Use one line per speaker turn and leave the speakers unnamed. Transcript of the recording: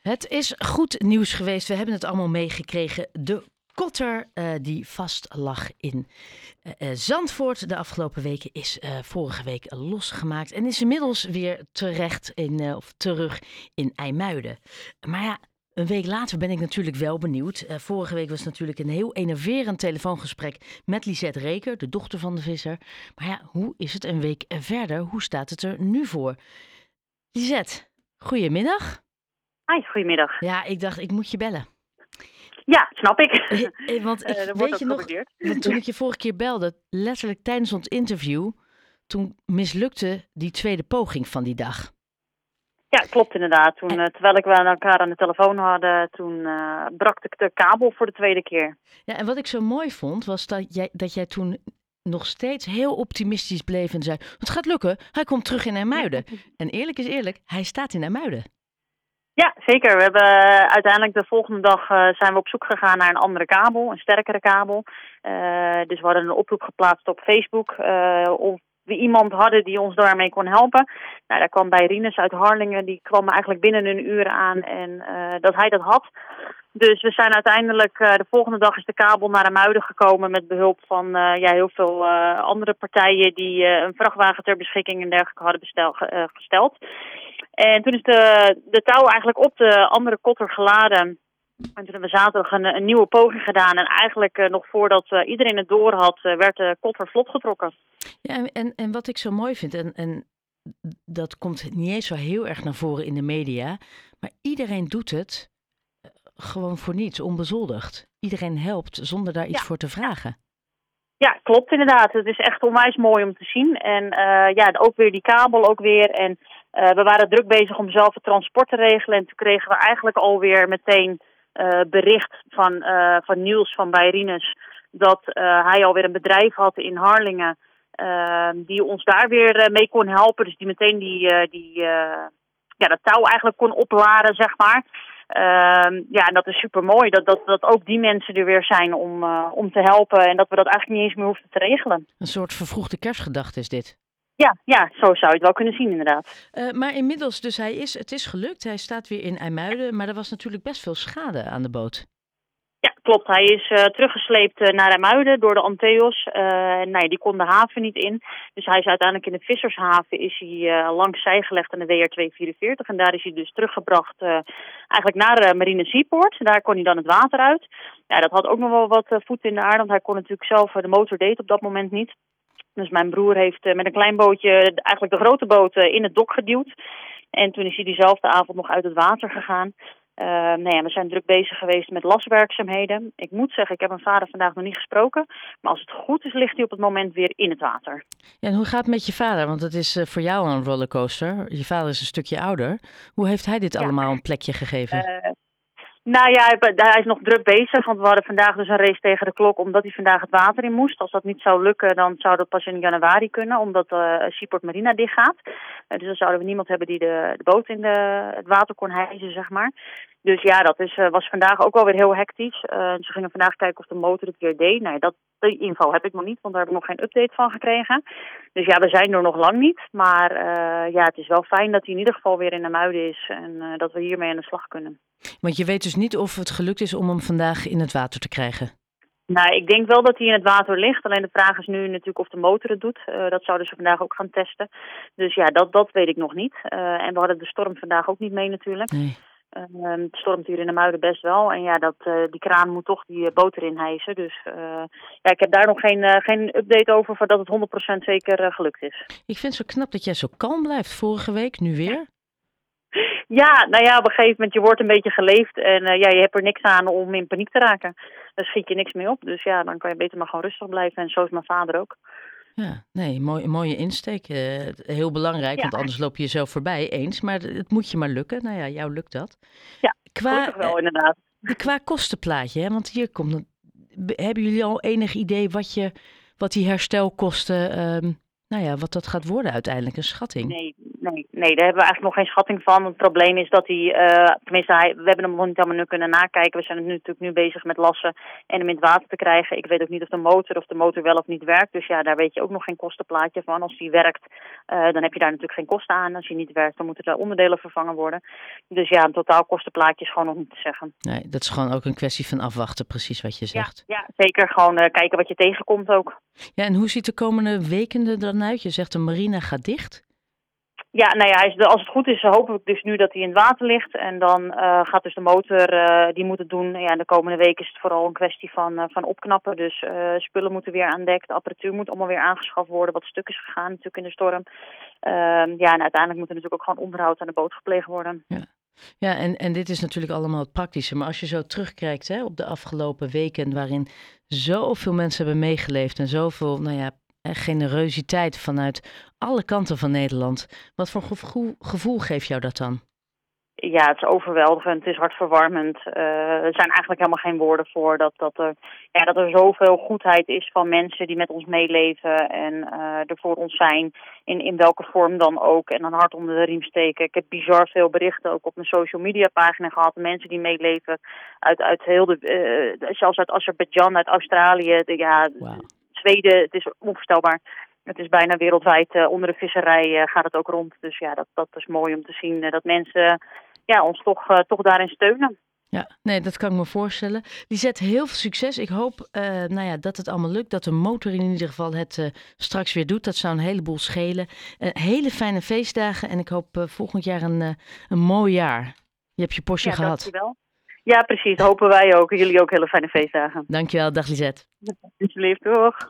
Het is goed nieuws geweest. We hebben het allemaal meegekregen. De kotter uh, die vast lag in uh, Zandvoort de afgelopen weken is vorige week losgemaakt en is inmiddels weer terecht in, of terug in IJmuiden. Maar ja, een week later ben ik natuurlijk wel benieuwd. vorige week was natuurlijk een heel enerverend telefoongesprek met Lisette Reker, de dochter van de visser. Maar ja, hoe is het een week verder? Hoe staat het er nu voor? Lisette, goedemiddag.
Hi, goedemiddag.
Ja, ik dacht, ik moet je bellen.
Ja, snap ik.
Want ik uh, weet je nog, toen ik je vorige keer belde, letterlijk tijdens ons interview, toen mislukte die tweede poging van die dag.
Ja, klopt inderdaad. Toen, en... terwijl ik wel elkaar aan de telefoon hadden, toen uh, brak ik de kabel voor de tweede keer.
Ja, en wat ik zo mooi vond, was dat jij, dat jij toen nog steeds heel optimistisch bleef en zei: Het gaat lukken, hij komt terug in Ermuiden. En eerlijk is eerlijk, hij staat in Ermuiden.
Ja, zeker. We hebben uh, uiteindelijk de volgende dag uh, zijn we op zoek gegaan naar een andere kabel, een sterkere kabel. Uh, dus we hadden een oproep geplaatst op Facebook of we iemand hadden die ons daarmee kon helpen. Nou, daar kwam bij Rinus uit Harlingen, die kwam eigenlijk binnen een uur aan en dat hij dat had. Dus we zijn uiteindelijk, de volgende dag is de kabel naar de Muiden gekomen met behulp van ja, heel veel andere partijen die een vrachtwagen ter beschikking en dergelijke hadden bestel, gesteld. En toen is de, de touw eigenlijk op de andere kotter geladen. En toen hebben we zaterdag een, een nieuwe poging gedaan. En eigenlijk uh, nog voordat uh, iedereen het door had, uh, werd de kotter vlot getrokken.
Ja, en, en wat ik zo mooi vind, en, en dat komt niet eens zo heel erg naar voren in de media, maar iedereen doet het gewoon voor niets, onbezoldigd. Iedereen helpt zonder daar iets
ja.
voor te vragen.
Ja, klopt inderdaad. Het is echt onwijs mooi om te zien. En ja, ook weer die kabel ook weer. En we waren druk bezig om zelf het transport te regelen. En toen kregen we eigenlijk alweer meteen uh, bericht van, uh, van Niels van Bayrinus dat hij alweer een bedrijf had in Harlingen. die ons daar weer mee kon helpen. Dus die meteen die, die, ja, dat touw eigenlijk kon opladen, zeg maar. Uh, ja, en dat is super mooi dat, dat, dat ook die mensen er weer zijn om, om te helpen. En dat we dat eigenlijk niet eens meer hoeven te regelen.
Een soort vervroegde kerstgedachte is dit.
Ja, ja, zo zou je het wel kunnen zien inderdaad.
Uh, maar inmiddels, dus hij is, het is gelukt. Hij staat weer in IJmuiden, maar er was natuurlijk best veel schade aan de boot.
Ja, klopt. Hij is uh, teruggesleept uh, naar IJmuiden door de Anteos. nee, die kon de haven niet in. Dus hij is uiteindelijk in de Vissershaven is hij langs zij gelegd aan de WR244. En daar is hij dus teruggebracht eigenlijk naar Marine Seaport. Daar kon hij dan het water uit. Ja, dat had ook nog wel wat voet in de aarde, want hij kon natuurlijk zelf, de motor deed op dat moment niet. Dus mijn broer heeft met een klein bootje eigenlijk de grote boot in het dok geduwd. En toen is hij diezelfde avond nog uit het water gegaan. Uh, nou ja, we zijn druk bezig geweest met laswerkzaamheden. Ik moet zeggen, ik heb mijn vader vandaag nog niet gesproken. Maar als het goed is, ligt hij op het moment weer in het water.
Ja, en hoe gaat het met je vader? Want het is voor jou een rollercoaster. Je vader is een stukje ouder. Hoe heeft hij dit ja. allemaal een plekje gegeven?
Uh, nou ja, hij is nog druk bezig, want we hadden vandaag dus een race tegen de klok omdat hij vandaag het water in moest. Als dat niet zou lukken, dan zou dat pas in januari kunnen, omdat uh, Seaport Marina dicht gaat. Uh, dus dan zouden we niemand hebben die de, de boot in de, het water kon hijsen, zeg maar. Dus ja, dat is, uh, was vandaag ook alweer heel hectisch. Uh, ze gingen vandaag kijken of de motor het weer deed. Nee, dat, die info heb ik nog niet, want daar heb ik nog geen update van gekregen. Dus ja, we zijn er nog lang niet. Maar uh, ja, het is wel fijn dat hij in ieder geval weer in de muiden is en dat we hiermee aan de slag kunnen.
Want je weet dus niet of het gelukt is om hem vandaag in het water te krijgen?
Nou, ik denk wel dat hij in het water ligt. Alleen de vraag is nu natuurlijk of de motor het doet. Uh, dat zouden ze vandaag ook gaan testen. Dus ja, dat, dat weet ik nog niet. Uh, en we hadden de storm vandaag ook niet mee natuurlijk.
Nee.
Uh, het stormt hier in de Muiden best wel. En ja, dat, die kraan moet toch die boot erin hijsen. Dus ja, ik heb daar nog geen, geen update over dat het 100% zeker gelukt is.
Ik vind het zo knap dat jij zo kalm blijft. Vorige week, nu weer.
Ja, nou ja, op een gegeven moment, je wordt een beetje geleefd en ja, je hebt er niks aan om in paniek te raken. Daar schiet je niks mee op. Dus ja, dan kan je beter maar gewoon rustig blijven en zo is mijn vader ook.
Ja, nee, mooi, mooie insteek. Uh, heel belangrijk, ja. want anders loop je jezelf voorbij eens. Maar het moet je maar lukken. Nou ja, jou lukt dat.
Ja, qua, wel inderdaad.
Uh, qua kostenplaatje, hè? want hier komt... Hebben jullie al enig idee wat, je, wat die herstelkosten... Um, nou ja, wat dat gaat worden uiteindelijk, een schatting?
Nee, Nee, nee, daar hebben we eigenlijk nog geen schatting van. Het probleem is dat hij, uh, tenminste, hij, we hebben hem nog niet allemaal nu kunnen nakijken. We zijn nu natuurlijk nu bezig met lassen en hem in het water te krijgen. Ik weet ook niet of de motor of de motor wel of niet werkt. Dus ja, daar weet je ook nog geen kostenplaatje van. Als die werkt, uh, dan heb je daar natuurlijk geen kosten aan. Als hij niet werkt, dan moeten er onderdelen vervangen worden. Dus ja, een totaal kostenplaatje is gewoon nog niet te zeggen.
Nee, dat is gewoon ook een kwestie van afwachten, precies wat je zegt.
Ja, ja zeker. Gewoon uh, kijken wat je tegenkomt ook.
Ja, en hoe ziet de komende weken er dan uit? Je zegt de marina gaat dicht.
Ja, nou ja, als het goed is, hopen we dus nu dat hij in het water ligt. En dan uh, gaat dus de motor, uh, die moet het doen. Ja, de komende week is het vooral een kwestie van, uh, van opknappen. Dus spullen moeten weer aan dek, de apparatuur moet allemaal weer aangeschaft worden. Wat stuk is gegaan natuurlijk in de storm. Ehm, ja, en uiteindelijk moet er natuurlijk ook gewoon onderhoud aan de boot gepleegd worden.
Ja. Ja, en, en dit is natuurlijk allemaal het praktische. Maar als je zo terugkijkt hè, op de afgelopen weken, waarin zoveel mensen hebben meegeleefd en zoveel nou ja, generositeit vanuit alle kanten van Nederland. Wat voor gevoel, gevoel geeft jou dat dan?
Ja, het is overweldigend. Het is hartverwarmend. Uh, er zijn eigenlijk helemaal geen woorden voor dat, dat, er, ja, dat er zoveel goedheid is van mensen die met ons meeleven en uh, er voor ons zijn. In, in welke vorm dan ook. En een hart onder de riem steken. Ik heb bizar veel berichten ook op mijn social media pagina gehad. Mensen die meeleven uit, uit heel de, uh, zelfs uit Azerbeidzjan, uit Australië. De, ja, wow. Zweden, het is onvoorstelbaar. Het is bijna wereldwijd uh, onder de visserij uh, gaat het ook rond. Dus ja, dat, dat is mooi om te zien uh, dat mensen ja, ons toch, toch daarin steunen.
Ja, nee, dat kan ik me voorstellen. Lisette, heel veel succes. Ik hoop nou ja, dat het allemaal lukt. Dat de motor in ieder geval het straks weer doet. Dat zou een heleboel schelen. hele fijne feestdagen. En ik hoop volgend jaar een, een mooi jaar. Je hebt je postje
ja,
gehad.
Dankjewel. Ja, precies. Hopen wij ook. Jullie ook hele fijne feestdagen.
Dankjewel. Dag Lisette.
Alsjeblieft. Doeg.